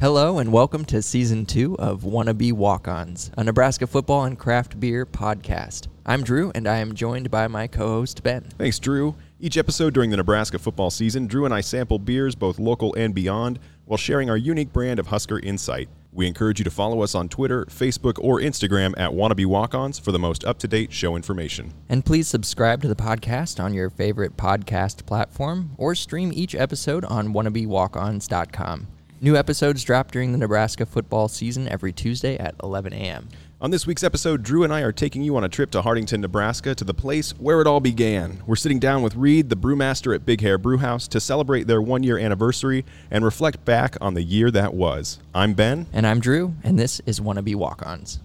Hello and welcome to season two of Wannabe Walk Ons, a Nebraska football and craft beer podcast. I'm Drew and I am joined by my co host Ben. Thanks, Drew. Each episode during the Nebraska football season, Drew and I sample beers, both local and beyond, while sharing our unique brand of Husker Insight. We encourage you to follow us on Twitter, Facebook, or Instagram at Wannabe Walk Ons for the most up to date show information. And please subscribe to the podcast on your favorite podcast platform or stream each episode on wannabewalkons.com. New episodes drop during the Nebraska football season every Tuesday at 11 a.m. On this week's episode, Drew and I are taking you on a trip to Hartington, Nebraska, to the place where it all began. We're sitting down with Reed, the brewmaster at Big Hair Brewhaus, to celebrate their one year anniversary and reflect back on the year that was. I'm Ben. And I'm Drew, and this is Wannabe Walk Ons.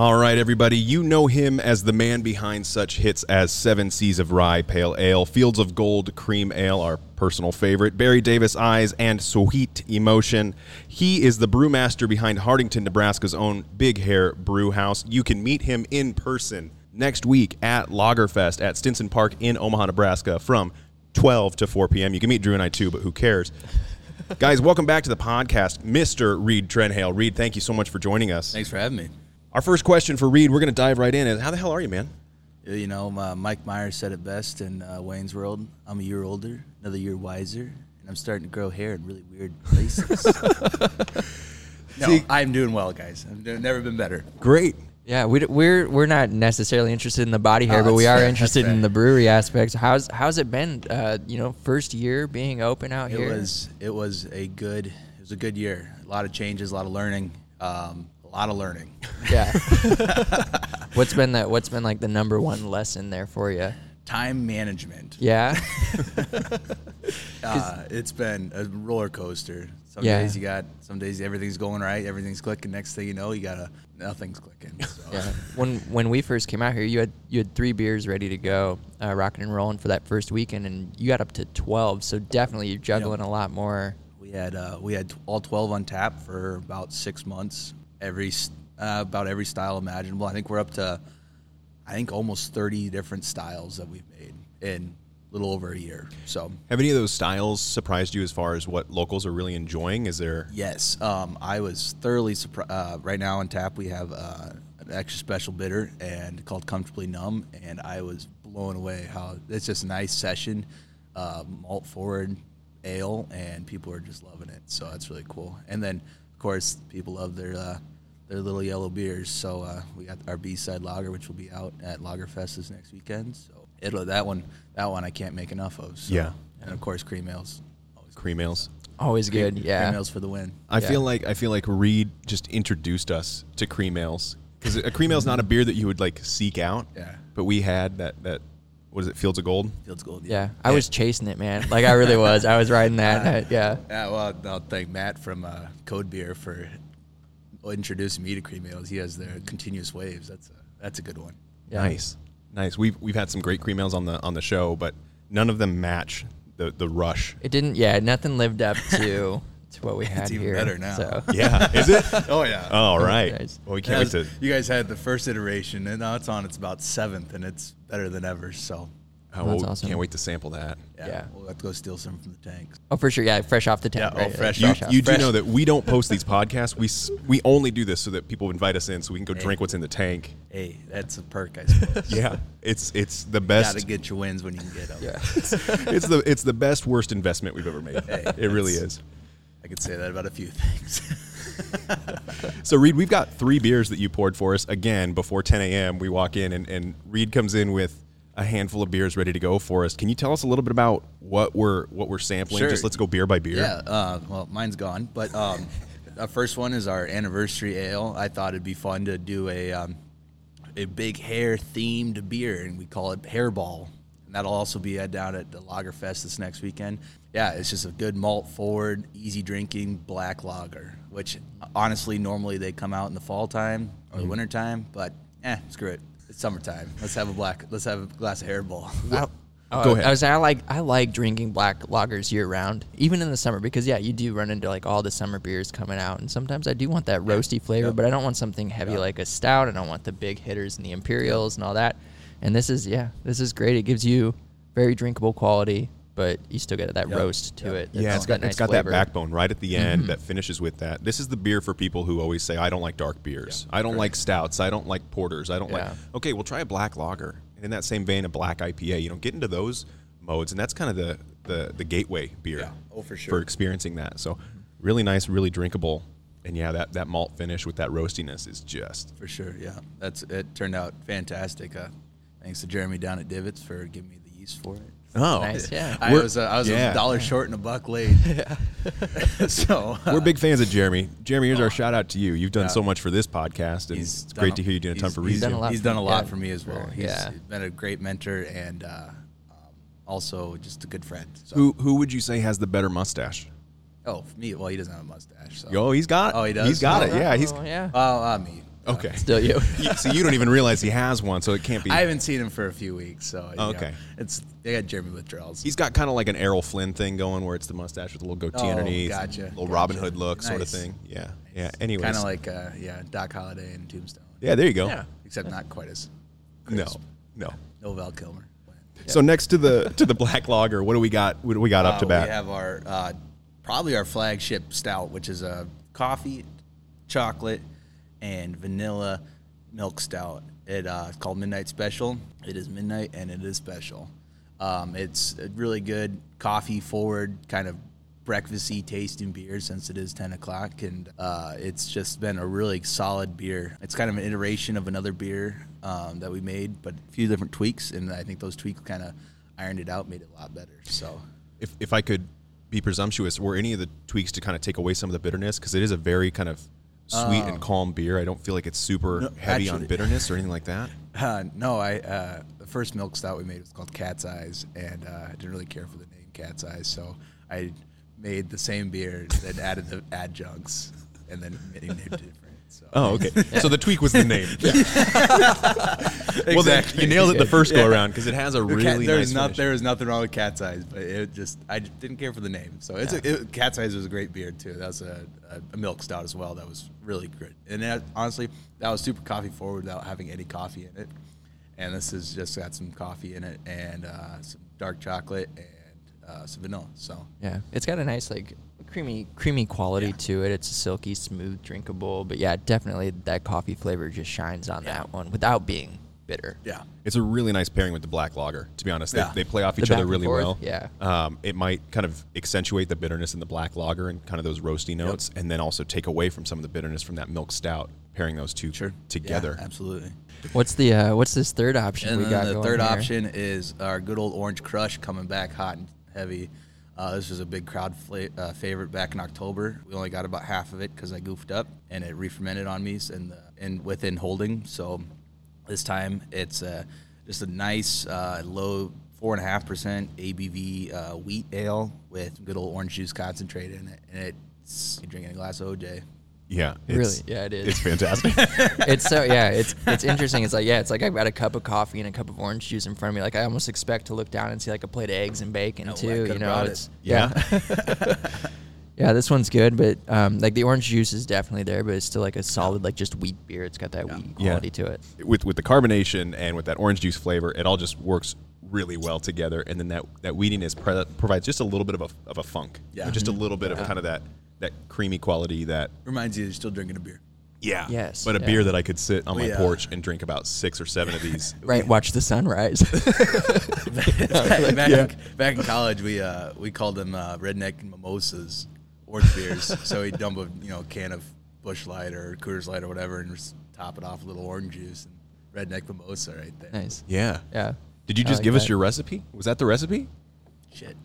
All right, everybody. You know him as the man behind such hits as Seven Seas of Rye Pale Ale, Fields of Gold Cream Ale, our personal favorite, Barry Davis Eyes, and Sweet Emotion. He is the brewmaster behind Hartington, Nebraska's own Big Hair Brewhaus. You can meet him in person next week at Lagerfest at Stinson Park in Omaha, Nebraska from 12 to 4 p.m. You can meet Drew and I too, but who cares? Guys, welcome back to the podcast, Mr. Reed Trenhaile. Reed, thank you so much for joining us. Thanks for having me. Our first question for Reed, we're going to dive right in. Is how the hell are you, man? You know, uh, Mike Myers said it best in uh, Wayne's World. I'm a year older, another year wiser, and I'm starting to grow hair in really weird places. no, See- I'm doing well, guys. I've never been better. Great. Yeah, we, d- we're we're not necessarily interested in the body hair, Oh, but we are fair, interested that's in the brewery aspects. How's how's it been? Uh, you know, first year being open out It here. was it was a good it was a good year. A lot of changes, a lot of learning, um, a lot of learning. yeah. what's been that? What's been like the number one lesson there for you? Time management. Yeah. Uh, it's been a roller coaster. Some Yeah. days you got, some days everything's going right, everything's clicking. Next thing you know, you gotta nothing's clicking. So. Yeah. When when we first came out here, you had you had three beers ready to go, uh, rocking and rolling for that first weekend, and you got up to twelve. So definitely you're juggling a lot more. We had uh, we had all twelve on tap for about six months. Every uh, about every style imaginable. I think we're up to, I think almost thirty different styles that we've made in a little over a year. So Have any of those styles surprised you as far as what locals are really enjoying? Is there yes, um, I was thoroughly surprised. Uh, right now on tap we have uh, an extra special bitter and called Comfortably Numb, and I was blown away how it's just a nice session, uh, malt forward ale, and people are just loving it. So that's really cool. And then of course people love their uh, their little yellow beers. So uh, we got our B side lager, which will be out at Lagerfest this next weekend. So it'll that one that one I can't make enough of. So. Yeah. and of course cream ales. Always cream ales? Always good. Yeah. cream ales for the win. I Yeah. feel like I feel like Reed just introduced us to cream ales because a cream ale is not a beer that you would like seek out. Yeah. But we had that that what is it? Fields of Gold. Fields Gold. Yeah, I was chasing it, man. Like I really was. I was riding that. uh, yeah. Yeah, well, I'll thank Matt from uh, Code Beer for introducing me to cream ales. He has their continuous waves. That's a that's a good one. Yeah. Nice, nice. We've we've had some great cream ales on the on the show, but none of them match the the rush. It didn't. Yeah, nothing lived up to to what we had even here. better now. So. Yeah, is it? Oh yeah. All right. Nice. Well, we can't wait to. you guys had the first iteration, and now it's on. It's about seventh, and it's better than ever. So Oh, That's well, awesome. Can't wait to sample that. yeah, Yeah. we'll have to go steal some from the tanks. Oh, for sure. Yeah, fresh off the tank. Yeah, oh, right? fresh You, off. off. you do know that we don't post these podcasts. We s- we only do this so that people invite us in, so we can go drink what's in the tank. Hey, that's a perk, I suppose. Yeah, it's it's the best. Gotta get your wins when you can get them. Yeah. it's the it's the best worst investment we've ever made. Hey, it really that's- is. I could say that about a few things. So Reed, we've got three beers that you poured for us. Again, before 10 a.m., we walk in and, and Reed comes in with a handful of beers ready to go for us. Can you tell us a little bit about what we're what we're sampling? Sure. Just let's go beer by beer. Yeah, uh, well, mine's gone, but um, our first one is our anniversary ale. I thought it'd be fun to do a um, a big hair themed beer, and we call it Hairball, and that'll also be down at the Lagerfest this next weekend. Yeah, it's just a good malt forward, easy drinking black lager, which honestly normally they come out in the fall time or the winter time, but eh, screw it. It's summertime. Let's have a black. Let's have a glass of Hairball. Oh, Go ahead. I was I like I like drinking black lagers year round, even in the summer, because yeah, you do run into like all the summer beers coming out, and sometimes I do want that roasty flavor, but I don't want something heavy like a stout. I don't want the big hitters and the imperials and all that. And this is yeah, this is great. It gives you very drinkable quality, but you still get that Yep. roast to Yep. it. Yeah, it's got that it's nice got flavor. that backbone right at the end that finishes with that. This is the beer for people who always say, "I don't like dark beers. I don't like stouts. I don't like porters. I don't like." Yeah. Okay, we'll try a black lager, and in that same vein, a black IPA. You know, get into those modes, and that's kind of the the, the gateway beer. Yeah. Oh, for sure. For experiencing that, so really nice, really drinkable, and yeah, that that malt finish with that roastiness is just For sure, yeah. That's it. Turned out fantastic. Uh, thanks to Jeremy down at Divots for giving me the yeast for it. Oh Nice, yeah. I We're- was uh, I was yeah. a dollar short and a buck late. so uh, We're big fans of Jeremy. Jeremy, here's our shout out to you. You've done so much for this podcast, and he's it's great a- to hear you doing a ton he's- for he's done a lot he's done a lot yeah, for me as well. for- He's yeah. been a great mentor and uh, um, also just a good friend. So. Who who would you say has the better mustache? Oh, for me. Well, he doesn't have a mustache. So. Oh, he's got. Oh, he does? He's got Oh, it. Yeah, he's Oh, yeah. Oh, uh, me. Okay. Still you. So you don't even realize he has one, so it can't be. I haven't seen him for a few weeks, so you know, Okay. it's they got Jeremy withdrawals. He's got kind of like an Errol Flynn thing going, where it's the mustache with a little goatee Oh, underneath, gotcha, little gotcha. Robin Hood look, sort of Nice. thing. Yeah, yeah. Anyways, kind of like uh, yeah, Doc Holliday and Tombstone. yeah. There you go. Yeah. except not quite as No, crisp. no. no Val Kilmer. So next to the to the black lager, what do we got? What do we got up to Uh, bat? We have our uh, probably our flagship stout, which is a coffee, chocolate, and vanilla milk stout. It uh, it's called Midnight Special. It is midnight and it is special. Um, it's a really good coffee forward kind of breakfasty tasting beer since it is 10 o'clock and uh, it's just been a really solid beer it's kind of an iteration of another beer um, that we made but a few different tweaks and i think those tweaks kind of ironed it out made it a lot better so if if I could be presumptuous, were any of the tweaks to kind of take away some of the bitterness? Because it is a very kind of sweet and calm beer. I don't feel like it's super No, heavy on bitterness or anything like that. Uh, no, I uh, the first milk stout we made was called Cat's Eyes, and uh, I didn't really care for the name Cat's Eyes, so I made the same beer, then added the adjuncts, and then named it. So. Oh, okay. So the tweak was the name. Well, then you nailed it the first go around because it has a The really cat, nice. there's not finish. there was nothing wrong with Cat's Eyes, but it just I didn't care for the name. So it's a, it, Cat's Eyes was a great beer too. That was a, a, a milk stout as well. That was really good. And that, honestly, that was super coffee forward without having any coffee in it. And this has just got some coffee in it and uh, some dark chocolate and uh, some vanilla. So Yeah, it's got a nice like creamy creamy quality Yeah. to it. It's a silky, smooth, drinkable. But yeah, definitely that coffee flavor just shines on Yeah. that one without being bitter. yeah, It's a really nice pairing with the black lager. To be honest, they, Yeah. they play off The each back other really forth, well. yeah. Um, it might kind of accentuate the bitterness in the black lager and kind of those roasty notes, and then also take away from some of the bitterness from that milk stout. Pairing those two sure, together. Yeah, absolutely. What's the uh, what's this third option And we then got the going third here? option is our good old Orange Crush coming back hot and heavy. Uh, this was a big crowd uh, favorite back in October. We only got about half of it because I goofed up and it re-fermented on me and and within holding. So this time it's uh, just a nice uh, low four and a half percent ABV uh, wheat ale with good old orange juice concentrate in it, and it's drinking a glass of OJ. Yeah, Really? it's- Yeah, it is. It's fantastic. it's so yeah, it's it's interesting. It's like yeah, it's like I've got a cup of coffee and a cup of orange juice in front of me. Like I almost expect to look down and see like a plate of eggs and bacon No, too. You know, brought it. it's Yeah. yeah, this one's good, but um, like the orange juice is definitely there, but it's still like a solid like just wheat beer. It's got that wheat Yeah. quality to it. with with the carbonation and with that orange juice flavor, it all just works really well together. And then that that wheatiness pre- provides just a little bit of a of a funk. Yeah. just a little bit of kind of that that creamy quality that Reminds you you're still drinking a beer. yeah Yes, but a yeah. beer that I could sit on my yeah. porch and drink about six or seven of these. Right, watch the sunrise. back, back, in, back in college, we uh, we called them uh, redneck mimosas. orange beers. so he'd dump a you know can of Busch Light or Coors Light or whatever, and just top it off with a little orange juice and redneck mimosa right there. Nice. Yeah. Yeah. Did you I just like give us that. your recipe? Was that the recipe? Shit.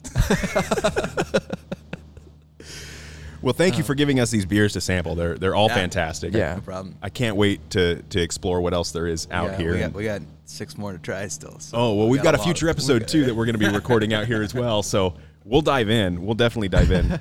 Well, thank you for giving us these beers to sample. They're they're all Yeah. fantastic. Yeah. No problem. I can't wait to to explore what else there is out Yeah, here. We got, we got six more to try still. So oh well, we've got, a lot- future we episode got- too that we're going to be recording out here as well. So we'll dive in. We'll definitely dive in.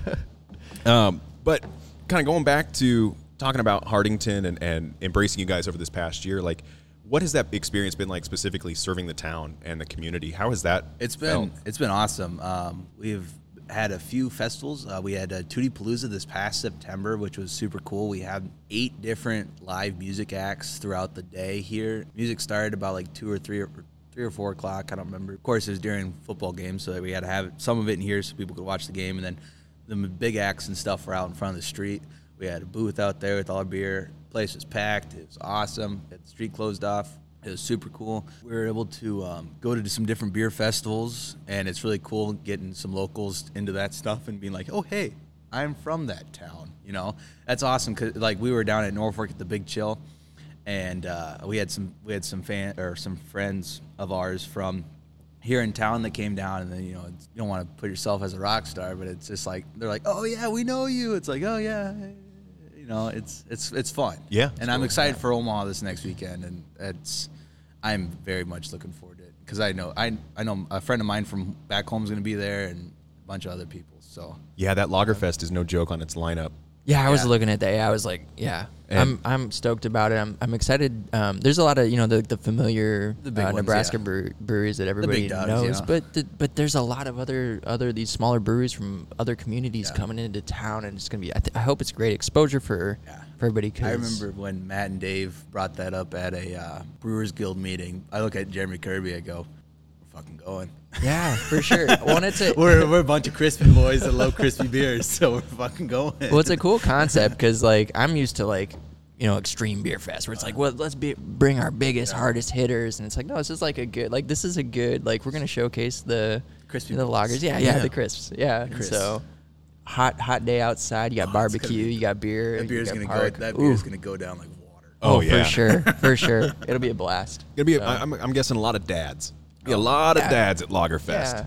um, but kind of going back to talking about Hartington and, and embracing you guys over this past year, like. What has that experience been like specifically serving the town and the community? How has that It's been felt? it's been awesome. Um, we've had a few festivals. Uh, we had uh, Tootie Palooza this past September, which was super cool. We had eight different live music acts throughout the day here. Music started about like two or three or three or four o'clock. I don't remember. Of course, it was during football games, so we had to have some of it in here so people could watch the game, and then the big acts and stuff were out in front of the street. We had a booth out there with all our beer. Place was packed. It was awesome. The street closed off. It was super cool. We were able to um, go to some different beer festivals, and it's really cool getting some locals into that stuff and being like, "Oh, hey, I'm from that town." You know, that's awesome. Cause like we were down at Norfolk at the Big Chill, and uh, we had some we had some fan or some friends of ours from here in town that came down, and then you know you don't want to put yourself as a rock star, but it's just like they're like, "Oh yeah, we know you." It's like, "Oh yeah." You know, it's it's it's fun. Yeah, and I'm cool. excited for Omaha this next weekend, and it's I'm very much looking forward to it because I know I I know a friend of mine from back home is going to be there, and a bunch of other people. So Yeah, that Lagerfest is no joke on its lineup. Yeah, I was Yeah. looking at that. Yeah, I was like, yeah, And- I'm I'm stoked about it. I'm I'm excited. Um, there's a lot of you know the the familiar The big uh, ones, Nebraska yeah. brew- breweries that everybody dogs, knows, yeah. but the, but there's a lot of other other these smaller breweries from other communities Yeah. coming into town, and it's gonna be. I, th- I hope it's great exposure for Yeah. for everybody. 'cause- I remember when Matt and Dave brought that up at a uh, Brewers Guild meeting. I look at Jeremy Kirby. I go, "We're fucking going." Yeah, for sure. and it's a, we're, we're a bunch of crispy boys that love crispy beers, so we're fucking going. well, it's a cool concept because like I'm used to like you know extreme beer fest where it's like well let's be, bring our biggest hardest hitters and it's like no this is like a good like this is a good like we're gonna showcase the Crispy the lagers yeah, yeah Yeah. the crisps yeah so hot hot day outside you got Oh, barbecue be- you got beer that you beer's gonna park. go. That Ooh. beer's gonna go down like water. Oh, oh, yeah. for sure for sure it'll be a blast Gonna be, a, I- I'm, I'm guessing a lot of dads. guessing Be oh, a lot of dads at Lagerfest. yeah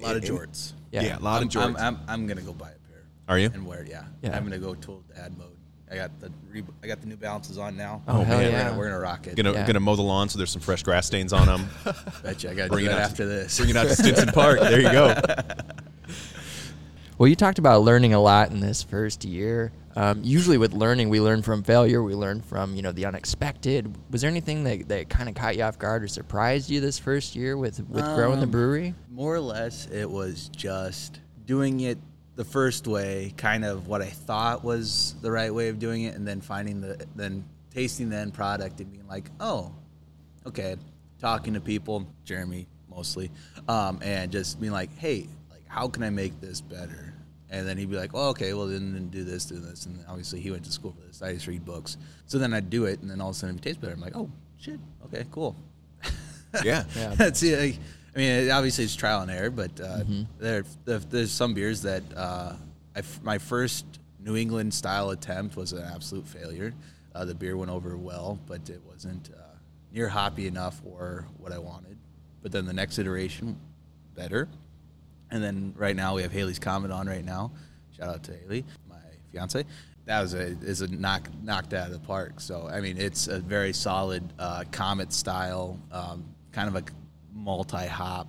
A lot of jorts. yeah, Yeah, a lot I'm, of jorts. I'm, I'm, I'm gonna go buy a pair. Are you? And wear it. Yeah. Yeah. I'm gonna go total dad mode. I got the re- I got the New Balances on now. Oh, hell We're gonna, we're gonna rock it. Gonna Yeah. gonna mow the lawn so there's some fresh grass stains on them. Bet you I gotta Bring do it that out. after this. Bring it out to Stinson Park. There you go. Well, you talked about learning a lot in this first year. Um, usually, with learning, we learn from failure. We learn from you know the unexpected. Was there anything that, that kind of caught you off guard or surprised you this first year with with growing the Um, brewery? More or less, it was just doing it the first way, kind of what I thought was the right way of doing it, and then finding the then tasting the end product and being like, oh, okay, talking to people, Jeremy mostly, um, and just being like, hey, how can I make this better? And then he'd be like, well, okay, well then, then do this, do this, and obviously he went to school for this. I just read books, so then I'd do it, and then all of a sudden it tastes better. I'm like, oh shit, okay, cool. Yeah. Yeah. That's it. like, I mean, it- obviously it's trial and error, but uh, Mm-hmm. there, there, there's some beers that uh, I f my first New England style attempt was an absolute failure. Uh, the beer went over well, but it wasn't uh, near hoppy enough or what I wanted. But then the next iteration, better. And then right now we have Haley's Comet on right now. Shout out to Haley, my fiance. That was a is a knock knocked out of the park. So I mean, it's a very solid uh, Comet style, um, kind of a multi hop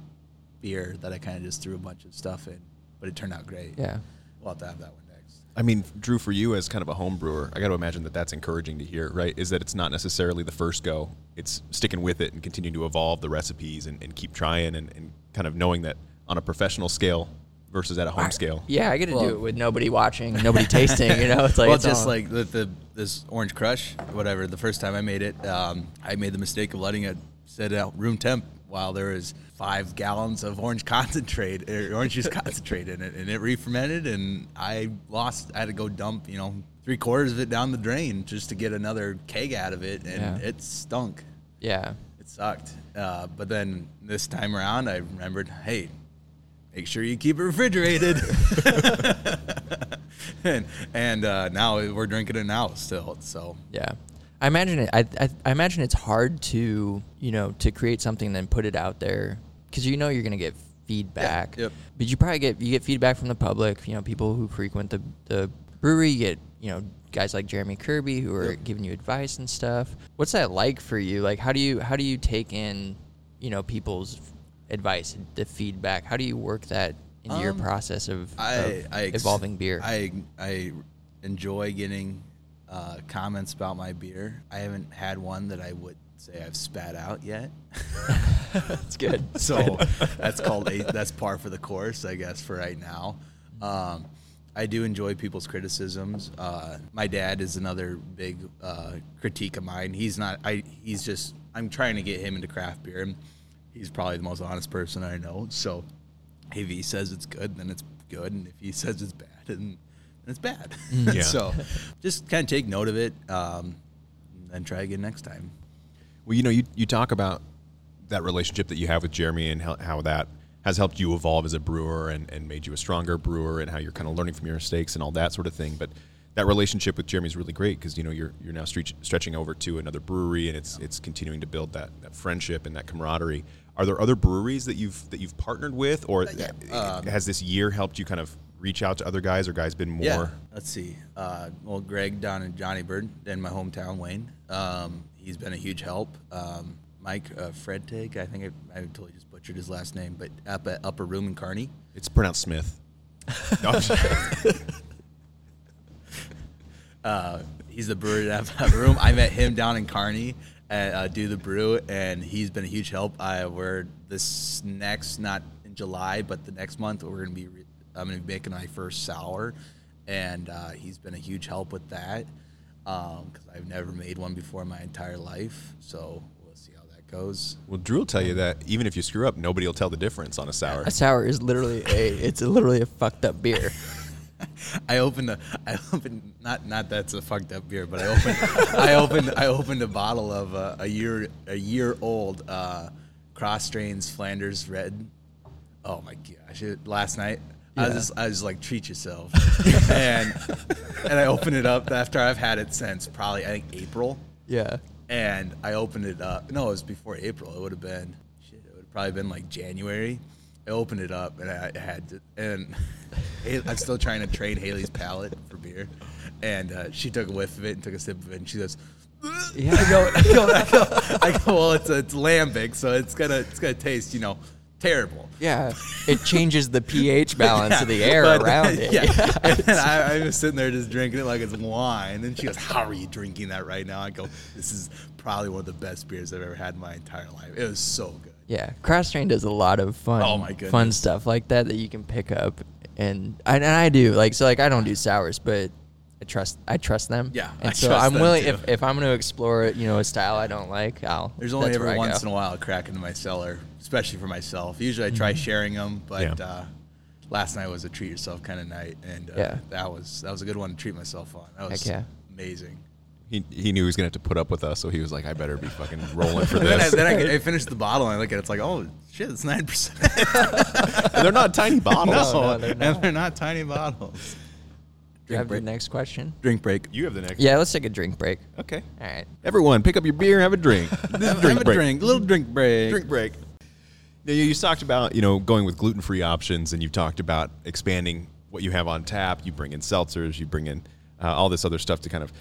beer that I kind of just threw a bunch of stuff in, but it turned out great. Yeah. we'll have to have that one next. I mean, Drew, for you as kind of a home brewer, I got to imagine that that's encouraging to hear, right? Is that it's not necessarily the first go. It's sticking with it and continuing to evolve the recipes and, and keep trying and, and kind of knowing that on a professional scale versus at a home scale. Yeah, I get to Well- do it with nobody watching, nobody tasting. You know, it's like well, it's just all- like the, the this orange crush, whatever. The first time I made it, um, I made the mistake of letting it sit out room temp while there was five gallons of orange concentrate, or orange juice concentrate in it, and it re-fermented, and I lost. I had to go dump, you know, three quarters of it down the drain just to get another keg out of it, and Yeah. it stunk. yeah, It sucked. Uh, but then this time around, I remembered, hey, make sure you keep it refrigerated. and and uh, now we're drinking it now still. So Yeah. I imagine it. I, I, I imagine it's hard to you know to create something and then put it out there because you know you're gonna get feedback. yep. But you probably get you get feedback from the public. You know, people who frequent the the brewery. You get you know guys like Jeremy Kirby who are giving you advice and stuff. What's that like for you? Like, how do you how do you take in you know people's advice, the feedback? How do you work that into your Um, process of, I, of I ex- evolving beer? I I enjoy getting uh, comments about my beer. I haven't had one that I would say I've spat out yet. That's good. so that's called a that's par for the course, I guess, for right now. Um, I do enjoy people's criticisms. Uh, my dad is another big uh, critique of mine. He's not. I. He's just. I'm trying to get him into craft beer, and he's probably the most honest person I know. So if he says it's good, then it's good, and if he says it's bad, then, it's bad. Yeah. so just kind of take note of it, um, and try again next time. Well, you know, you, you talk about that relationship that you have with Jeremy and how, how that has helped you evolve as a brewer and, and made you a stronger brewer and how you're kind of learning from your mistakes and all that sort of thing. But that relationship with Jeremy is really great because you know you're you're now stretch, stretching over to another brewery and it's it's continuing to build that, that friendship and that camaraderie. Are there other breweries that you've that you've partnered with, or has this year helped you kind of reach out to other guys, or guys been more? Yeah. Let's see. Uh, well, Greg down in Johnny Byrd in my hometown, Wayne. Um, he's been a huge help. Um, Mike uh, Fredtag, I think I, I totally just butchered his last name, but up at Upper Room in Kearney. It's pronounced Smith. No, Uh, he's the brewer at Upper Room. I met him down in Kearney at uh, Do the Brew, and he's been a huge help. I we're this next, not in July, but the next month, we're gonna be. Re- I'm gonna be making my first sour, and uh, he's been a huge help with that because I've never made one before in my entire life. So we'll see how that goes. well, Drew will tell you that even if you screw up, nobody will tell the difference on a sour. A sour is literally a it's literally a fucked up beer. I opened a, I opened not not that's a fucked up beer, but I opened I opened I opened a bottle of uh, a year a year old uh, Kros Strain's Flanders Red. Oh my gosh! It, last night I was just I was like treat yourself, and and I opened it up after I've had it since probably I think April, Yeah. and I opened it up. No, it was before April. It would have been shit. It would have probably been like January. I opened it up and I had to, and I'm still trying to train Haley's palate for beer, and uh, she took a whiff of it and took a sip of it, and she goes. Yeah. I go, I go, I go, I go. Well, it's it's lambic, so it's gonna it's gonna taste, you know, terrible. Yeah. It changes the pH balance Yeah, of the air but- around it. Yeah. and I, I was sitting there just drinking it like it's wine. And she goes, How are you drinking that right now? I go, This is probably one of the best beers I've ever had in my entire life. It was so good. Yeah, Kros Strain does a lot of fun, Oh my fun stuff like that that you can pick up, and I, and I do like so like I don't do sours, but I trust I trust them. Yeah, and I so I'm willing too. if, if I'm going to explore you know a style I don't like, I'll. There's only every once go. in a while a crack into my cellar, especially for myself. Usually I try Mm-hmm. sharing them, but Yeah. uh, last night was a treat yourself kind of night, and uh, Yeah. that was that was a good one to treat myself on. That was yeah. amazing. He, he knew he was gonna have to put up with us, so he was like, "I better be fucking rolling for then I, this." then I, I finished the bottle and I look at it, it's like, oh shit, it's nine percent. They're not tiny bottles. No, no, they're and not. they're not tiny bottles. Do you have the next question? Drink break. You have the next. Yeah, let's take a drink break. Okay. All right. Everyone, pick up your beer, and have a drink. This is Have drink a break. drink, little drink break. Drink break. Now, you, you talked about you know going with gluten free options, and you've talked about expanding what you have on tap. You bring in seltzers, you bring in uh, all this other stuff to kind of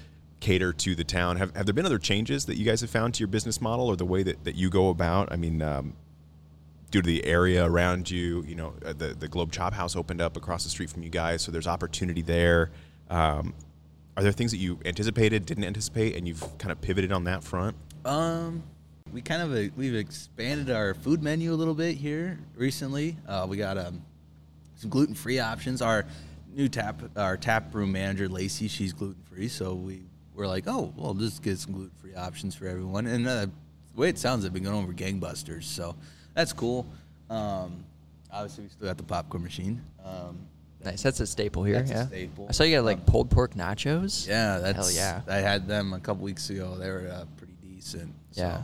cater to the town. Have, have there been other changes that you guys have found to your business model or the way that, that you go about? I mean, um, due to the area around you, you know, uh, the the Globe Chop House opened up across the street from you guys, so there's opportunity there. Um, are there things that you anticipated, didn't anticipate, and you've kind of pivoted on that front? Um, we kind of uh, we've expanded our food menu a little bit here recently. Uh, we got um, some gluten free options. Our new tap our tap room manager Lacey, she's gluten free, so we were like, oh, well, just get some gluten free options for everyone. And uh, the way it sounds, they've been going over gangbusters, so that's cool. Um, obviously, we still got the popcorn machine. Um, Nice. That's a staple here. That's a yeah. staple. I saw you got like Um, pulled pork nachos. yeah, that's Hell yeah. I had them a couple weeks ago. They were uh, pretty decent. So. Yeah.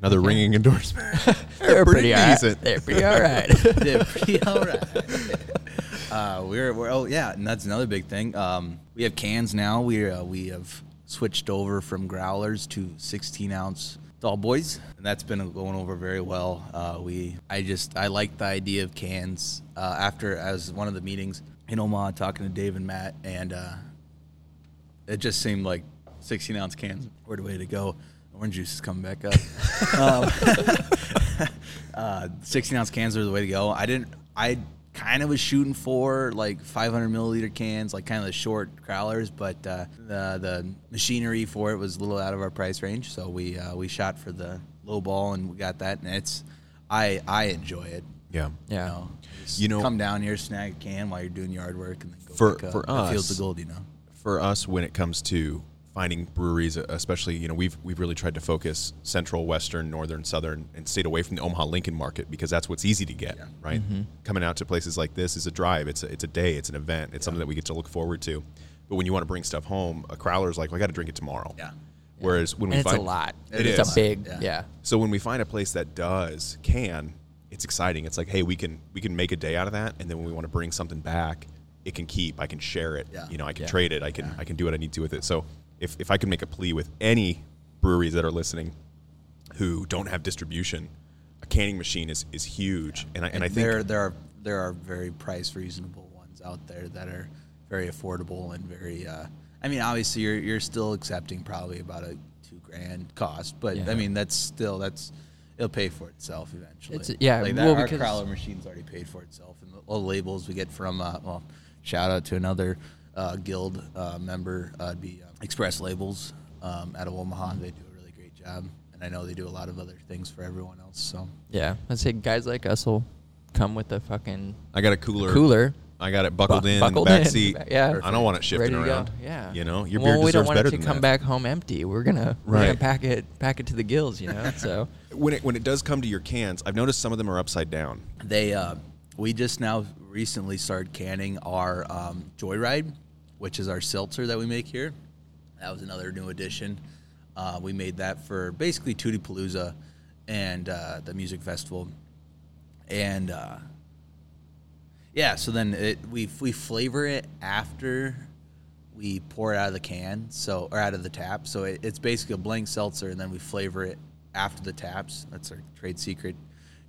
Another ringing endorsement. They're pretty, all right. decent. They're pretty all right. They're pretty all right. Uh, we're, we're oh yeah, and that's another big thing. Um, we have cans now. We uh, we have switched over from growlers to 16 ounce tall boys, and that's been going over very well. Uh, we I just I like the idea of cans. Uh, after as one of the meetings in Omaha, talking to Dave and Matt, and uh, it just seemed like 16 ounce cans were the way to go. Orange juice is coming back up. um, uh, 16 ounce cans are the way to go. I didn't. I kind of was shooting for like 500 milliliter cans, like kind of the short growlers, but uh, the the machinery for it was a little out of our price range, so we uh, we shot for the low ball and we got that, and it's I I enjoy it. Yeah. Yeah. You know, You know- come down here, snag a can while you're doing yard work, and then go For- pick up for the us- fields of gold. You know. for us when it comes to finding breweries uh, especially you know we've we've really tried to focus central western northern southern and stayed away from the omaha lincoln market because that's what's easy to get right mm-hmm. coming out to places like this is a drive it's a, it's a day it's an event it's something that we get to look forward to but when you want to bring stuff home a crowler's like well, i got to drink it tomorrow Yeah. whereas when we it's find a lot. it it's is. a big, Yeah. yeah. so when we find a place that does can, it's exciting. It's like, hey, we can we can make a day out of that, and then when we want to bring something back, it can keep. I can share it. Yeah. You know, I can Yeah. trade it. I can I can do what I need to with it. So if if I can make a plea with any breweries that are listening, who don't have distribution, a canning machine is is huge. And I and I think there there are there are very price reasonable ones out there that are very affordable and very. Uh, I mean, obviously you're you're still accepting probably about a two grand cost, but Yeah. I mean that's still that's it'll pay for itself eventually. It's- yeah, like that, well, our because- crowler machine's already paid for itself, and the, all the labels we get from uh, well, shout out to another uh, guild uh, member, uh, it'd be uh, Express Labels um, out of Omaha. They do a really great job, and I know they do a lot of other things for everyone else. So Yeah. I say guys like us will come with a fucking I got a cooler. cooler. I got it buckled Bu- in, buckled back in. seat. Yeah. I don't want it shifting around. go. Yeah. You know, your well, beer we don't deserves want better it to come that. back home empty. We're gonna we're gonna pack it pack it to the gills, you know. So When it when it does come to your cans, I've noticed some of them are upside down. They uh, we just now recently started canning our um, Joyride, which is our seltzer that we make here. That was another new addition. Uh, we made that for basically Tutti Palooza and uh, the music festival, and uh, yeah. So then it, we we flavor it after we pour it out of the can, so or out of the tap. So it, it's basically a blank seltzer, and then we flavor it after the taps. That's our trade secret.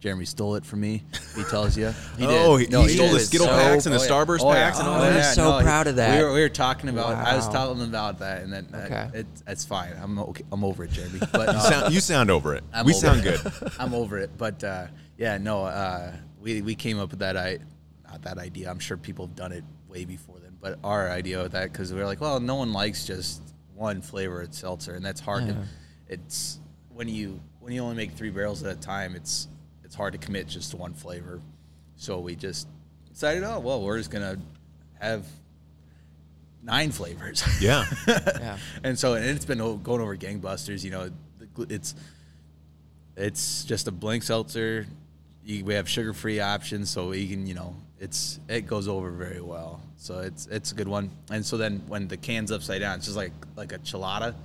Jeremy stole it from me. He tells you. He did. Oh, he- he stole did. the Skittle packs and the Starburst packs and all that? I'm so he- proud of that. We were, we were talking about. I was Wow. telling him about that, and then uh, Okay. it, it's fine. I'm okay. I'm over it, Jeremy. But uh, You sound, you sound over it. I'm we over sound it. good. I'm over it. But uh, yeah, no, uh, we we came up with that. I not that idea. I'm sure people have done it way before then. But our idea with that because we were like, well, no one likes just one flavor of seltzer, and that's hard. Yeah. to It's when you when you only make three barrels at a time. It's it's hard to commit just to one flavor. So we just decided, oh well, we're just gonna have nine flavors. Yeah. yeah. and so and it's been going over gangbusters. You know, it's it's just a blank seltzer. You, we have sugar free options, so we can you know it's it goes over very well. So it's it's a good one. And so then when the can's upside down, it's just like like a chilada,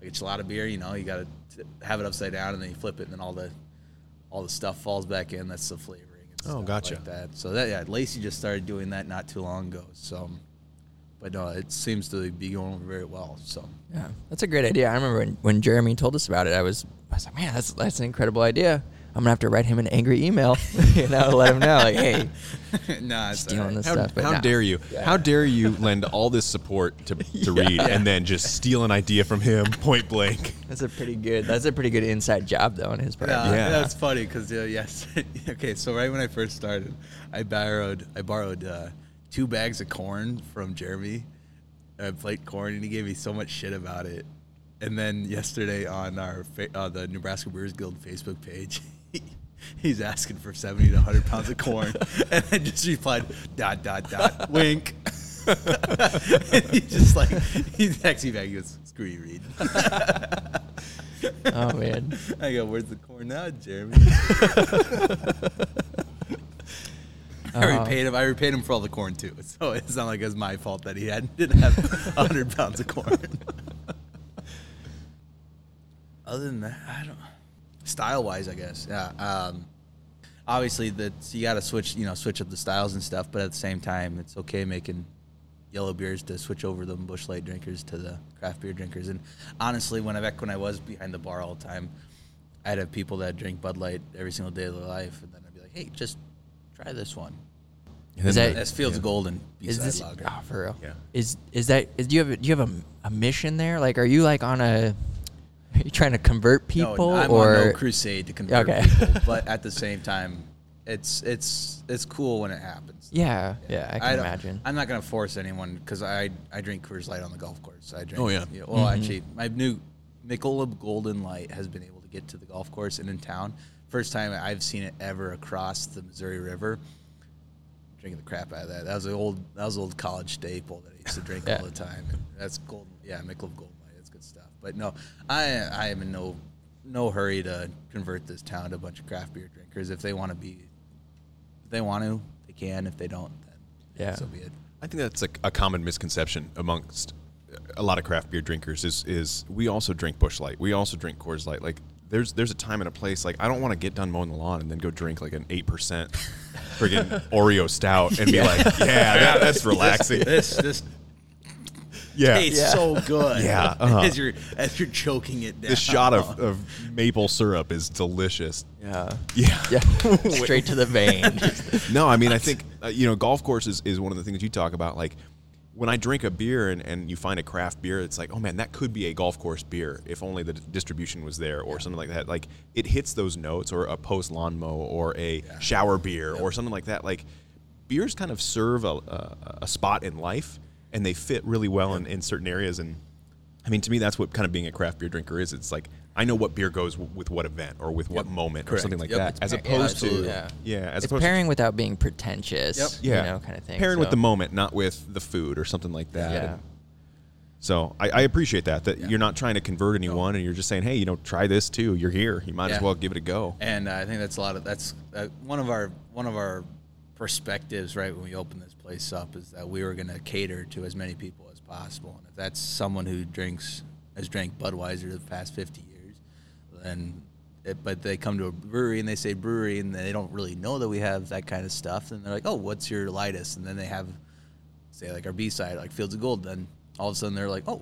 like a chilada beer. You know, you got to have it upside down, and then you flip it, and then all the all the stuff falls back in. That's the flavoring. And Oh, stuff gotcha. Like that. So that yeah, Lacey just started doing that not too long ago. So, but no, it seems to be going over very well. So. Yeah, that's a great idea. I remember when, when Jeremy told us about it, I was I was like, man, that's that's an incredible idea. I'm gonna have to write him an angry email, you know, to let him know, like, hey, nah, stealing alright. this How, stuff. How nah. dare you? How dare you lend all this support to, to Reed and then just steal an idea from him point blank? That's a pretty good. That's a pretty good inside job though on his part. Yeah, Yeah. that's funny because uh, yes, okay. So right when I first started, I borrowed I borrowed uh, two bags of corn from Jeremy, uh, plate corn, and he gave me so much shit about it. And then yesterday on our fa- uh, the Nebraska Brewers Guild Facebook page, he's asking for seventy to hundred pounds of corn, and I just replied dot dot dot wink. and he's just like he's texting me back. He goes, "Screw you, Reed." Oh man. I go, where's the corn now, Jeremy? I Uh, repaid him. I repaid him for all the corn too. So it's not like it's my fault that he had didn't have hundred pounds of corn. Other than that, I don't. Style wise, I guess. Yeah. Um, obviously, that you got to switch, you know, switch up the styles and stuff. But at the same time, it's okay making yellow beers to switch over the Busch Light drinkers to the craft beer drinkers. And honestly, when I back when I was behind the bar all the time, I'd have people that drink Bud Light every single day of their life, and then I'd be like, "Hey, just try this one." Is that That's Fields Golden is B-side this lager. oh, for real? Yeah. Is is that is, do you have a, do you have a, a mission there? Like, are you like on a? Are you trying to convert people no, I'm or on no crusade to convert Okay. people, but at the same time, it's it's it's cool when it happens. Yeah, yeah, I can don't- imagine. I'm not gonna force anyone because I I drink Coors Light on the golf course. I drink. Oh, yeah. well, mm-hmm. actually, my new Michelob Golden Light has been able to get to the golf course and in town. First time I've seen it ever across the Missouri River. Drinking the crap out of that. That was an old that was an old college staple that I used to drink Yeah. all the time. And that's golden. Yeah, Michelob Golden Light. That's good stuff. But no, I I am in no no hurry to convert this town to a bunch of craft beer drinkers. If they want to be, if they want to, they can. If they don't, then Yeah. so be it. I think that's a, a common misconception amongst a lot of craft beer drinkers is is we also drink Busch Light. We also drink Coors Light. Like there's there's a time and a place. Like I don't want to get done mowing the lawn and then go drink like an eight percent friggin' Oreo stout and be like, yeah, that, that's relaxing. This this yeah, tastes so good. Yeah, uh-huh. as you're as you're choking it down. this shot of, of maple syrup is delicious. yeah, Yeah. yeah, straight to the vein. No, I mean, I think uh, you know, golf course is, is one of the things you talk about. Like when I drink a beer and, and you find a craft beer, it's like, oh man, that could be a golf course beer if only the d- distribution was there or something like that. Like it hits those notes, or a post lawn mow, or a shower beer, or something like that. Like beers kind of serve a, a, a spot in life, and they fit really well in, in certain areas. And I mean, to me, that's what kind of being a craft beer drinker is. It's like I know what beer goes w- with what event or with what moment or something like Yep, that, it's as pa- opposed to. Yeah. yeah, as it's opposed to pairing without being pretentious. Yep. You yeah, know, kind of thing. Pairing with the moment, not with the food or something like that. Yeah. And so I, I appreciate that that you're not trying to convert anyone, and you're just saying, hey, you know, try this too. You're here. You might as well give it a go. and uh, I think that's a lot of that's uh, one of our one of our perspectives right when we opened this place up is that we were going to cater to as many people as possible, and if that's someone who drinks has drank Budweiser the past 50 years, then. It, but they come to a brewery and they say brewery and they don't really know that we have that kind of stuff. And they're like, "Oh, what's your lightest?" And then they have, say, like our B side, like Fields of Gold. Then all of a sudden they're like, "Oh,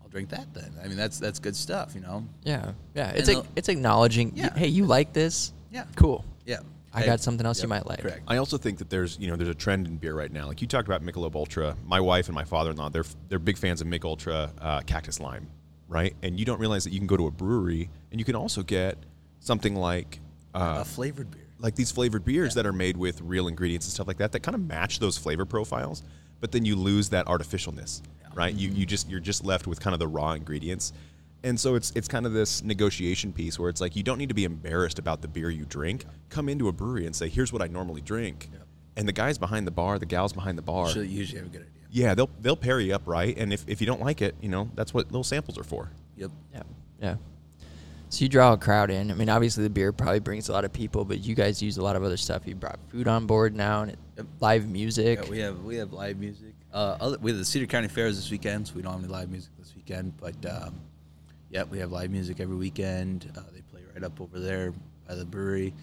I'll drink that." Then I mean, that's that's good stuff, you know. Yeah, yeah. It's like it's acknowledging. Yeah. Hey, you like this? Yeah. Cool. Yeah. I got something else you might like. Correct. I also think that there's you know there's a trend in beer right now. Like you talked about Michelob Ultra. My wife and my father-in-law they're they're big fans of Mich Ultra uh, Cactus Lime, right? And you don't realize that you can go to a brewery and you can also get something like uh, a flavored beer. like these flavored beers that are made with real ingredients and stuff like that that kind of match those flavor profiles but then you lose that artificialness right you you just you're just left with kind of the raw ingredients and so it's it's kind of this negotiation piece where it's like you don't need to be embarrassed about the beer you drink come into a brewery and say here's what I normally drink and the guys behind the bar the gals behind the bar Should usually have a good idea. yeah they'll they'll pair you up right and if, if you don't like it you know that's what little samples are for Yep. Yeah, yeah. So you draw a crowd in. I mean, obviously the beer probably brings a lot of people, but you guys use a lot of other stuff. You brought food on board now and it, Yep. live music. Yeah, we have we have live music. Uh, other, we have the Cedar County Fairs this weekend, so we don't have any live music this weekend. But um, yeah, we have live music every weekend. Uh, they play right up over there by the brewery.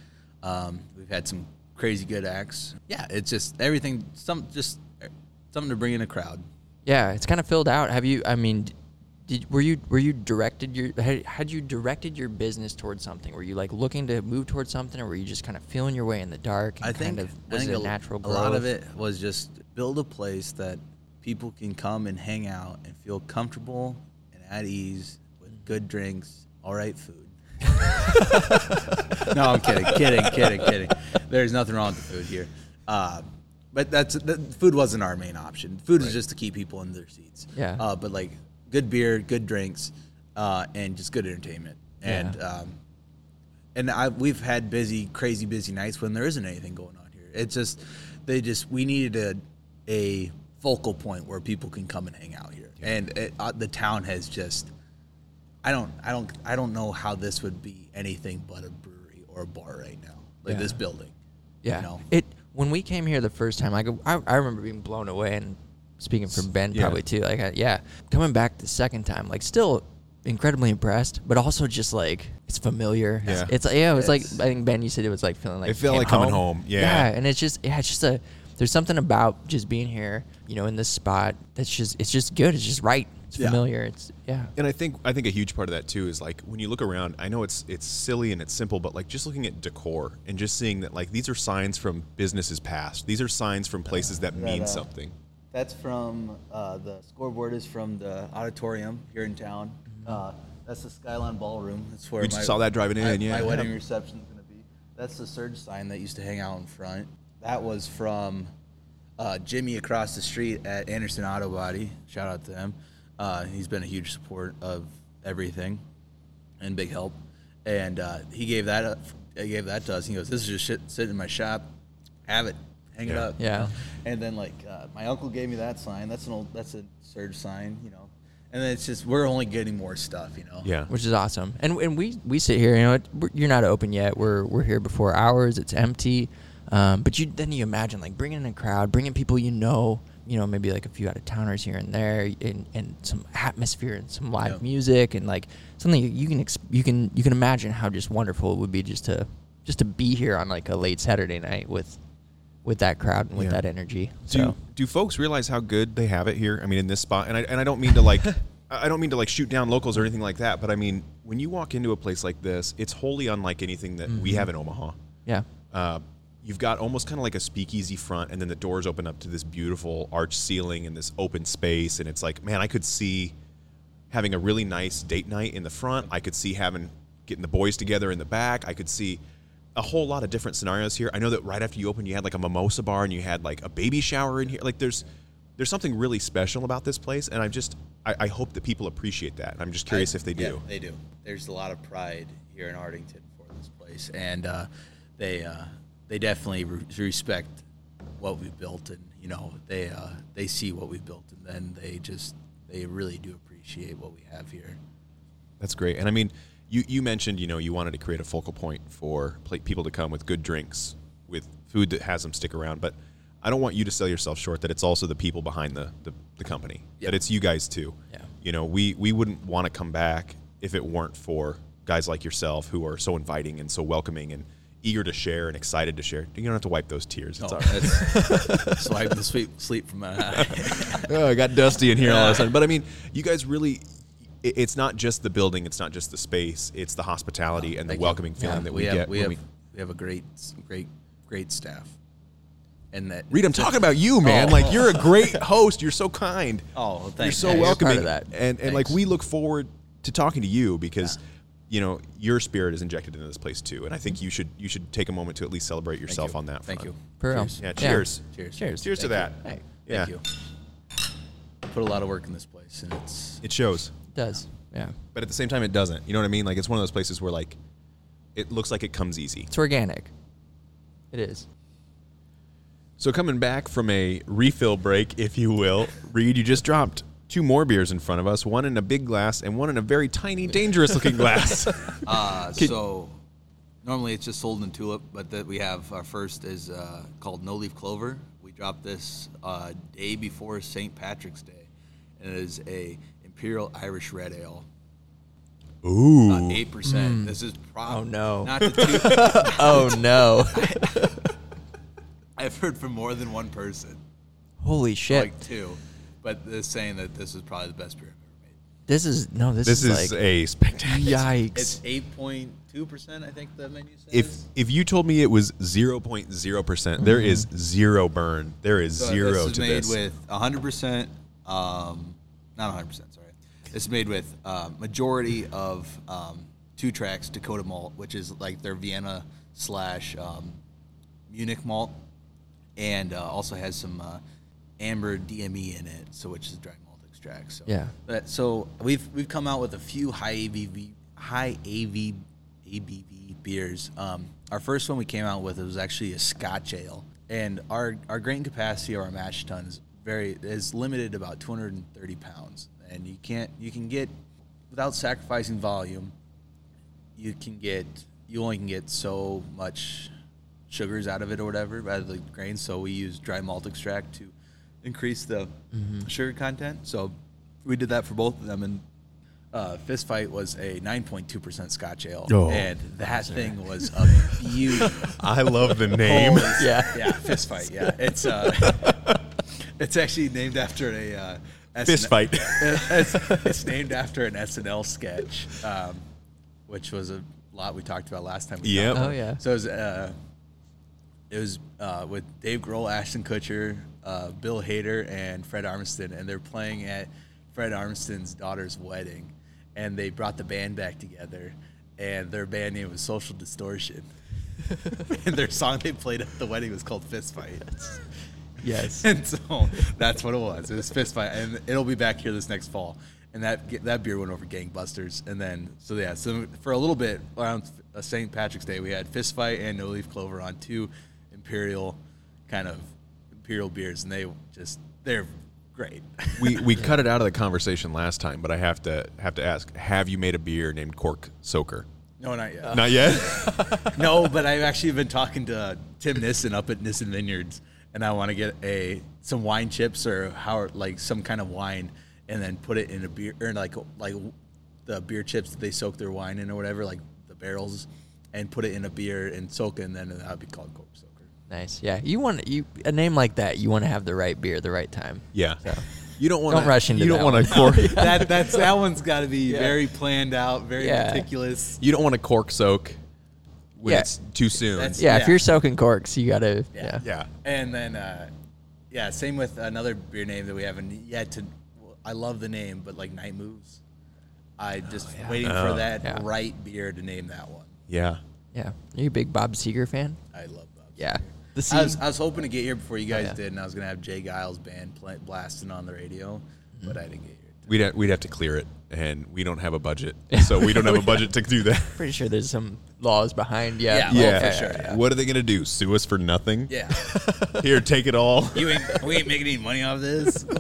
Um, we've had some crazy good acts. Yeah, it's just everything. Some just uh, something to bring in a crowd. Yeah, it's kind of filled out. Have you? I mean, did were you were you directed your had, had you directed your business towards something? Were you like looking to move towards something, or were you just kind of feeling your way in the dark? And I think kind of I was think it a, natural. a lot of it was just build a place that people can come and hang out and feel comfortable and at ease good drinks, all right food. no, I'm kidding, kidding, kidding, kidding. There's nothing wrong with the food here, uh, but that's the food wasn't our main option. Food is just to keep people in their seats. Yeah. Uh, but like good beer, good drinks, uh, and just good entertainment. And Yeah. um, and I we've had busy, crazy busy nights when there isn't anything going on here. It's just they just we needed a a focal point where people can come and hang out here, and it, uh, the town has just. I don't, I don't, I don't know how this would be anything but a brewery or a bar right now, like Yeah. this building. Yeah. You know? It when we came here the first time, I go, I, I remember being blown away and speaking for Ben Yeah. probably too. Like, I, yeah, coming back the second time, like still incredibly impressed, but also just like it's familiar. Yeah. It's yeah, it was like I think Ben, you said it was like feeling like It felt came like coming home, Yeah. yeah. and it's just yeah, it's just a there's something about just being here, you know, in this spot that's just it's just good. It's just right. It's Yeah. familiar. It's yeah. And I think I think a huge part of that too is like when you look around. I know it's it's silly and it's simple, but like just looking at decor and just seeing that like these are signs from businesses past. These are signs from places that mean uh, something. That's from uh, the scoreboard is from the auditorium here in town. Uh, that's the Skyline Ballroom. That's where We my, just saw that driving in, my, yeah. my wedding reception is going to be. That's the surge sign that used to hang out in front. That was from uh, Jimmy across the street at Anderson Auto Body. Shout out to him. Uh, he's been a huge support of everything and big help. And uh, he gave that up. He gave that to us. He goes, "This is just shit sitting in my shop. Have it, hang it Yeah. up." you Yeah. know? And then like uh, my uncle gave me that sign. That's an old. That's a surge sign. You know. And then it's just we're only getting more stuff. You know. Yeah. which is awesome. And and we we sit here, you know, it, we're, you're not open yet. We're we're here before hours. It's empty. Um, but you then you imagine like bringing in a crowd, bringing people you know, you know, maybe like a few out of towners here and there, and, and some atmosphere and some live Yeah. music and like something you can ex- you can you can imagine how just wonderful it would be just to just to be here on like a late Saturday night with with that crowd and with Yeah. that energy. Do So do folks realize how good they have it here? I mean, in this spot, and I and I don't mean to like, I don't mean to like shoot down locals or anything like that. But I mean, when you walk into a place like this, it's wholly unlike anything that we have in Omaha. yeah, Uh, you've got almost kind of like a speakeasy front, and then the doors open up to this beautiful arch ceiling and this open space, and it's like, man, I could see having a really nice date night in the front. I could see having getting the boys together in the back. I could see a whole lot of different scenarios here. I know that right after you opened, you had like a mimosa bar and you had like a baby shower in here. Like there's there's something really special about this place, and I'm just I, I hope that people appreciate that. I'm just curious I- if they yeah, do. they do. There's a lot of pride here in Hartington for this place, and uh, they uh, they definitely re- respect what we've built, and you know they uh, they see what we've built, and then they just they really do appreciate what we have here. That's great. And I mean, you, you mentioned, you know, you wanted to create a focal point for people to come with good drinks, with food that has them stick around. But I don't want you to sell yourself short that it's also the people behind the, the, the company, Yeah. that it's you guys too. Yeah. You know, we, we wouldn't want to come back if it weren't for guys like yourself who are so inviting and so welcoming and eager to share and excited to share. You don't have to wipe those tears. It's all right. that's swipe the sleep sleep from my eye. oh, I got dusty in here all of a sudden. But I mean, you guys really. it- It's not just the building. It's not just the space. It's the hospitality oh, and the Thank you. welcoming feeling Yeah, that we, have get. we have we, we have a great great great staff, and that Reed, I'm talking about you, man. Oh. like you're a great host. You're so kind. Oh, well, You're thanks. so Yeah, you're part welcoming. of that. And and like we look forward to talking to you because you know your spirit is injected into this place too. And I think you should you should take a moment to at least celebrate yourself you. on that. Thank front. you. for real. Cheers. Yeah. Cheers. Cheers. Cheers. Cheers to that. Hey, Yeah. Thank you. Put a lot of work in this place, and it's It shows. it does. Yeah, But at the same time, it doesn't. You know what I mean? Like it's one of those places where like it looks like it comes easy. it's organic. It is. So coming back from a refill break, if you will, Reed, you just dropped two more beers in front of us, one in a big glass and one in a very tiny, dangerous looking glass. Uh, so normally it's just sold in tulip, but that we have our first is uh, called No Leaf Clover. We dropped this uh, day before St. Patrick's Day, and it is a Imperial Irish Red Ale. Ooh. Eight percent. This is probably Oh, no. Not to toot- Oh no! I've heard from more than one person, Holy shit! like two, but they're saying that this is probably the best beer I've ever made. this is no. This, This is, is like a spectacular. yikes. It's eight point two percent, I think the menu says. If if you told me it was 0.0%, percent there is zero burn. There is So zero this is to made this. with 100%, um, not 100%, sorry. It's made with uh, majority of um, two tracks Dakota malt, which is like their Vienna slash um, Munich malt, and uh, also has some uh, amber DME in it, so which is dry malt extract. So Yeah. That, so we've we've come out with a few high ABV high AV ABV beers. Um, our first one we came out with it was actually a Scotch ale, and our our grain capacity of our mash tun is very is limited to about 230 pounds, and you can't you can get without sacrificing volume. You can get you only can get so much sugars out of it or whatever out of the grains. So we use dry malt extract to increase the sugar content. So we did that for both of them, and uh, Fist Fight was a 9.2% Scotch ale, Oh. and that thing was a beauty. I love the name. Holy- Yeah. yeah, Fist Fight. Yeah, it's uh, it's actually named after a uh, Fist SN fight. it's, it's named after an SNL sketch, um, which was a lot we talked about last time. We Yep. talked. Oh, yeah. So it was, uh, it was uh, with Dave Grohl, Ashton Kutcher, uh, Bill Hader, and Fred Armisen, and they're playing at Fred Armisen's daughter's wedding, and they brought the band back together, and their band name was Social Distortion. and their song they played at the wedding was called Fist Fight. Yes. And so that's what it was. It was fist fight, and it'll be back here this next fall. And that that beer went over gangbusters. And then so yeah, so for a little bit around uh, St. Patrick's Day, we had fist fight and no leaf clover on two imperial kind of imperial beers, and they just they're great. we we cut it out of the conversation last time, but I have to have to ask: Have you made a beer named Cork Soaker? no, not yet. Not yet. no, but I've actually been talking to Tim Nissen up at Nissen Vineyards, and I want to get a some wine chips or how like some kind of wine, and then put it in a beer or like like the beer chips that they soak their wine in or whatever, like the barrels, and put it in a beer and soak it, and then that'd be called Cork Soaker. Nice. Yeah. You want you a name like that. You want to have the right beer, the right time. yeah. So. You don't want Don't rush into You don't want to cork. that that's that one's got to be Yeah. very planned out, very Yeah. meticulous. You don't want to cork soak when Yeah. it's too soon. Yeah, Yeah. If you're soaking corks, you gotta. Yeah. Yeah. yeah. And then, uh, yeah, same with another beer name that we haven't yet to. I love the name, but like Night Moves, I just waiting Oh, for that yeah. right beer to name that one. Yeah. Yeah. Are you a big Bob Seger fan? I love Bob. Yeah. The I was, I was hoping to get here before you oh, guys yeah. did, and I was gonna have J. Geils band play, blasting on the radio, but I didn't get here. We'd ha- we'd have to clear it, and we don't have a budget, so we don't have a budget to do that. pretty sure there's some laws behind. Yeah. Yeah, Yeah, well, for sure, yeah. What are they gonna do? Sue us for nothing? Yeah, Here, take it all. you ain't we ain't making any money off this.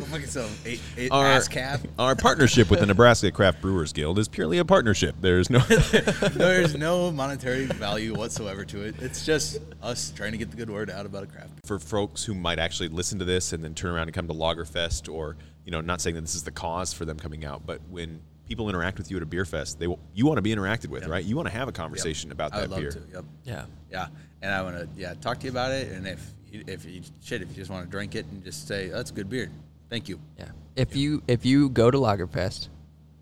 Go fuck yourself, eight, eight Our, ass cap. our partnership with the Nebraska Craft Brewers Guild is purely a partnership. There's no. There's no monetary value whatsoever to it. It's just us trying to get the good word out about a craft. for folks who might actually listen to this and then turn around and come to Lagerfest, or you know, not saying that this is the cause for them coming out, but when people interact with you at a beer fest, they will, you want to be interacted with, right? You want to have a conversation about I that would love beer. to. Yep. Yeah. Yeah, and I want to yeah talk to you about it. And if you, if you shit, if you just want to drink it and just say that's a good beer, thank you. Yeah. If you if you go to Lagerfest,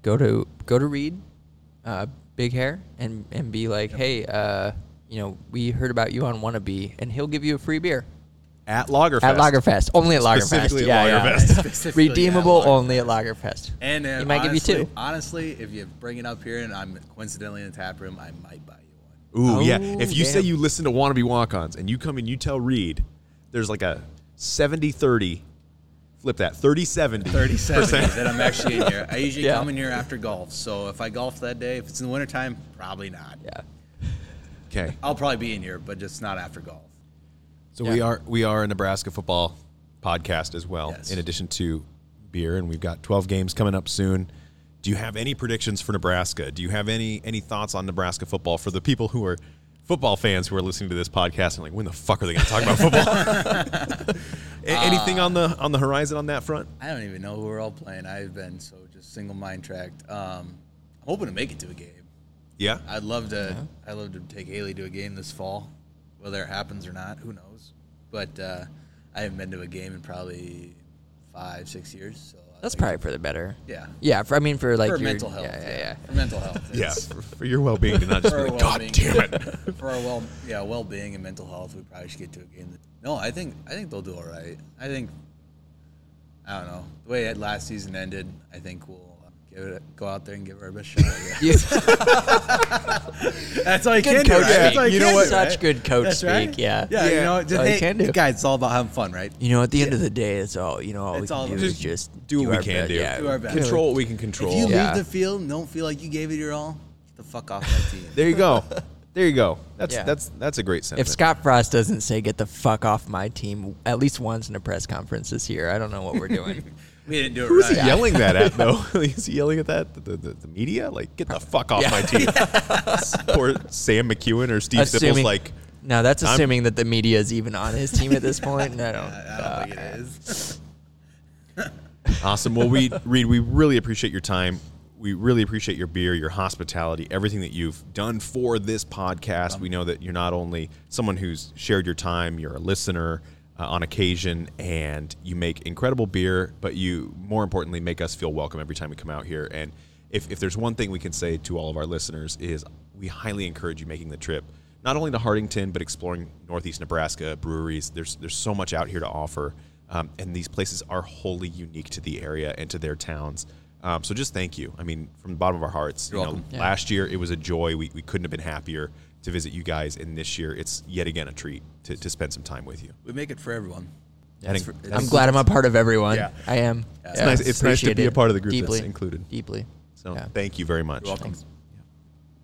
go to go to Reed, uh, Big Hair, and and be like, hey, uh, you know, we heard about you on Wannabe, and he'll give you a free beer At Lagerfest. at Lagerfest, only at Lagerfest. Specifically yeah, at yeah. Lagerfest. Specifically, Redeemable yeah, Lagerfest. only at Lagerfest. And uh, he might give you two. Honestly, if you bring it up here and I'm coincidentally in the tap room, I might buy you one. Ooh, yeah. Oh, If you say you listen to Wannabe Walk-Ons and you come and you tell Reed, there's like a 70-30, flip that, 30-70. 37 that I'm actually in here. I usually Yeah. come in here after golf. So if I golf that day, if it's in the wintertime, probably not. Yeah. Okay. I'll probably be in here, but just not after golf. So Yeah. we are we are a Nebraska football podcast as well, Yes. in addition to beer, and we've got 12 games coming up soon. Do you have any predictions for Nebraska? Do you have any any thoughts on Nebraska football for the people who are football fans who are listening to this podcast and like, when the fuck are they going to talk about football? A- anything on the on the horizon on that front? I don't even know who we're all playing. I've been so just single mind tracked. Um, I'm hoping to make it to a game. Yeah. I'd love to. I'd love to take Haley to a game this fall, whether it happens or not. Who knows? But uh, I haven't been to a game in probably five, six years. So I That's think- probably for the better. yeah. Yeah. For, I mean, for like for your, mental health. Yeah, yeah, yeah. For mental health. Yeah, it's- for, for your well-being to not just For be our like, God well-being. damn it. for our well, yeah, well-being and mental health, we probably should get to a game. No, I think I think they'll do all right. I think I don't know the way that last season ended. I think we'll give it go out there and give it our best shot. I guess. You- That's all you Good can do. coach Right? That's speak. all you, You can know what? do, Such right? good coach That's right. speak, yeah. yeah. Yeah. You know, That's just, all you hey, can do. guys, it's all about having fun, right? You know, at the end of the day, it's all you know. All It's we all can do about- is Just just do what we our can best. do. Yeah, Do our best. Control what we can control. If you Yeah. leave the field and don't feel like you gave it your all, get the fuck off that team. There you go. There you go. That's Yeah. that's that's a great sentiment. If Scott Frost doesn't say "get the fuck off my team" at least once in a press conference this year, I don't know what we're doing. We didn't do it Who's right. he yelling that at though? Is he yelling at that the, the, the media? Like, get the fuck off Yeah. my team. Poor Sam McKewon or Steve Sipples. Like, no, that's I'm- assuming that the media is even on his team at this point. And I don't. I don't think it is. awesome. Well, we Reed, we really appreciate your time. we really appreciate your beer, your hospitality, everything that you've done for this podcast. We know that you're not only someone who's shared your time, you're a listener uh, on occasion, and you make incredible beer, but you, more importantly, make us feel welcome every time we come out here. And if, if there's one thing we can say to all of our listeners is we highly encourage you making the trip not only to Hartington but exploring Northeast Nebraska breweries. There's there's so much out here to offer, um, and these places are wholly unique to the area and to their towns. Um, so just thank you. I mean, from the bottom of our hearts. You're you know, welcome. Yeah. Last year it was a joy. We, we couldn't have been happier to visit you guys, and this year it's yet again a treat to, to spend some time with you. We make it for everyone. And It's for- I'm I'm glad I'm a part of everyone. Yeah. I am. It's nice- it's nice to be a part of the group that's included. Deeply. So Yeah. thank you very much. You're welcome.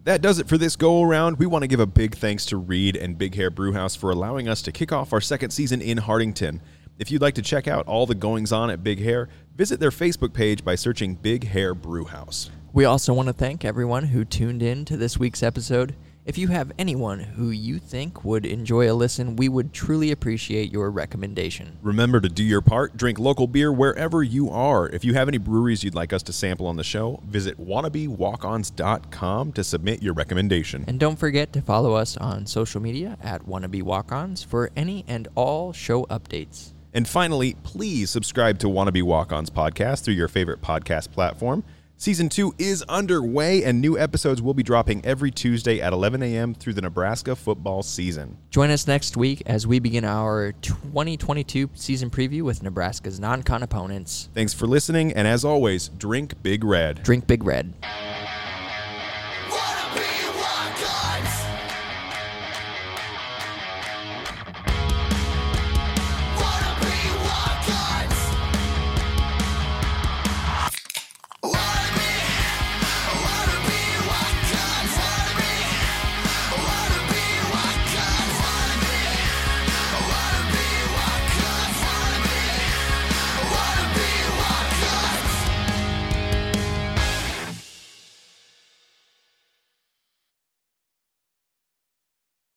That does it for this go around. We want to give a big thanks to Reed and Big Hair Brewhaus for allowing us to kick off our second season in Hartington. If you'd like to check out all the goings on at Big Hair, visit their Facebook page by searching Big Hair Brewhaus. We also want to thank everyone who tuned in to this week's episode. If you have anyone who you think would enjoy a listen, we would truly appreciate your recommendation. Remember to do your part, drink local beer wherever you are. If you have any breweries you'd like us to sample on the show, visit wannabewalkons.com to submit your recommendation. And don't forget to follow us on social media at Wannabe Walk-Ons for any and all show updates. And finally, please subscribe to Wannabe Walk Ons podcast through your favorite podcast platform. Season two is underway, and new episodes will be dropping every Tuesday at 11 a.m. through the Nebraska football season. Join us next week as we begin our 2022 season preview with Nebraska's non-con opponents. Thanks for listening, and as always, drink Big Red. Drink Big Red.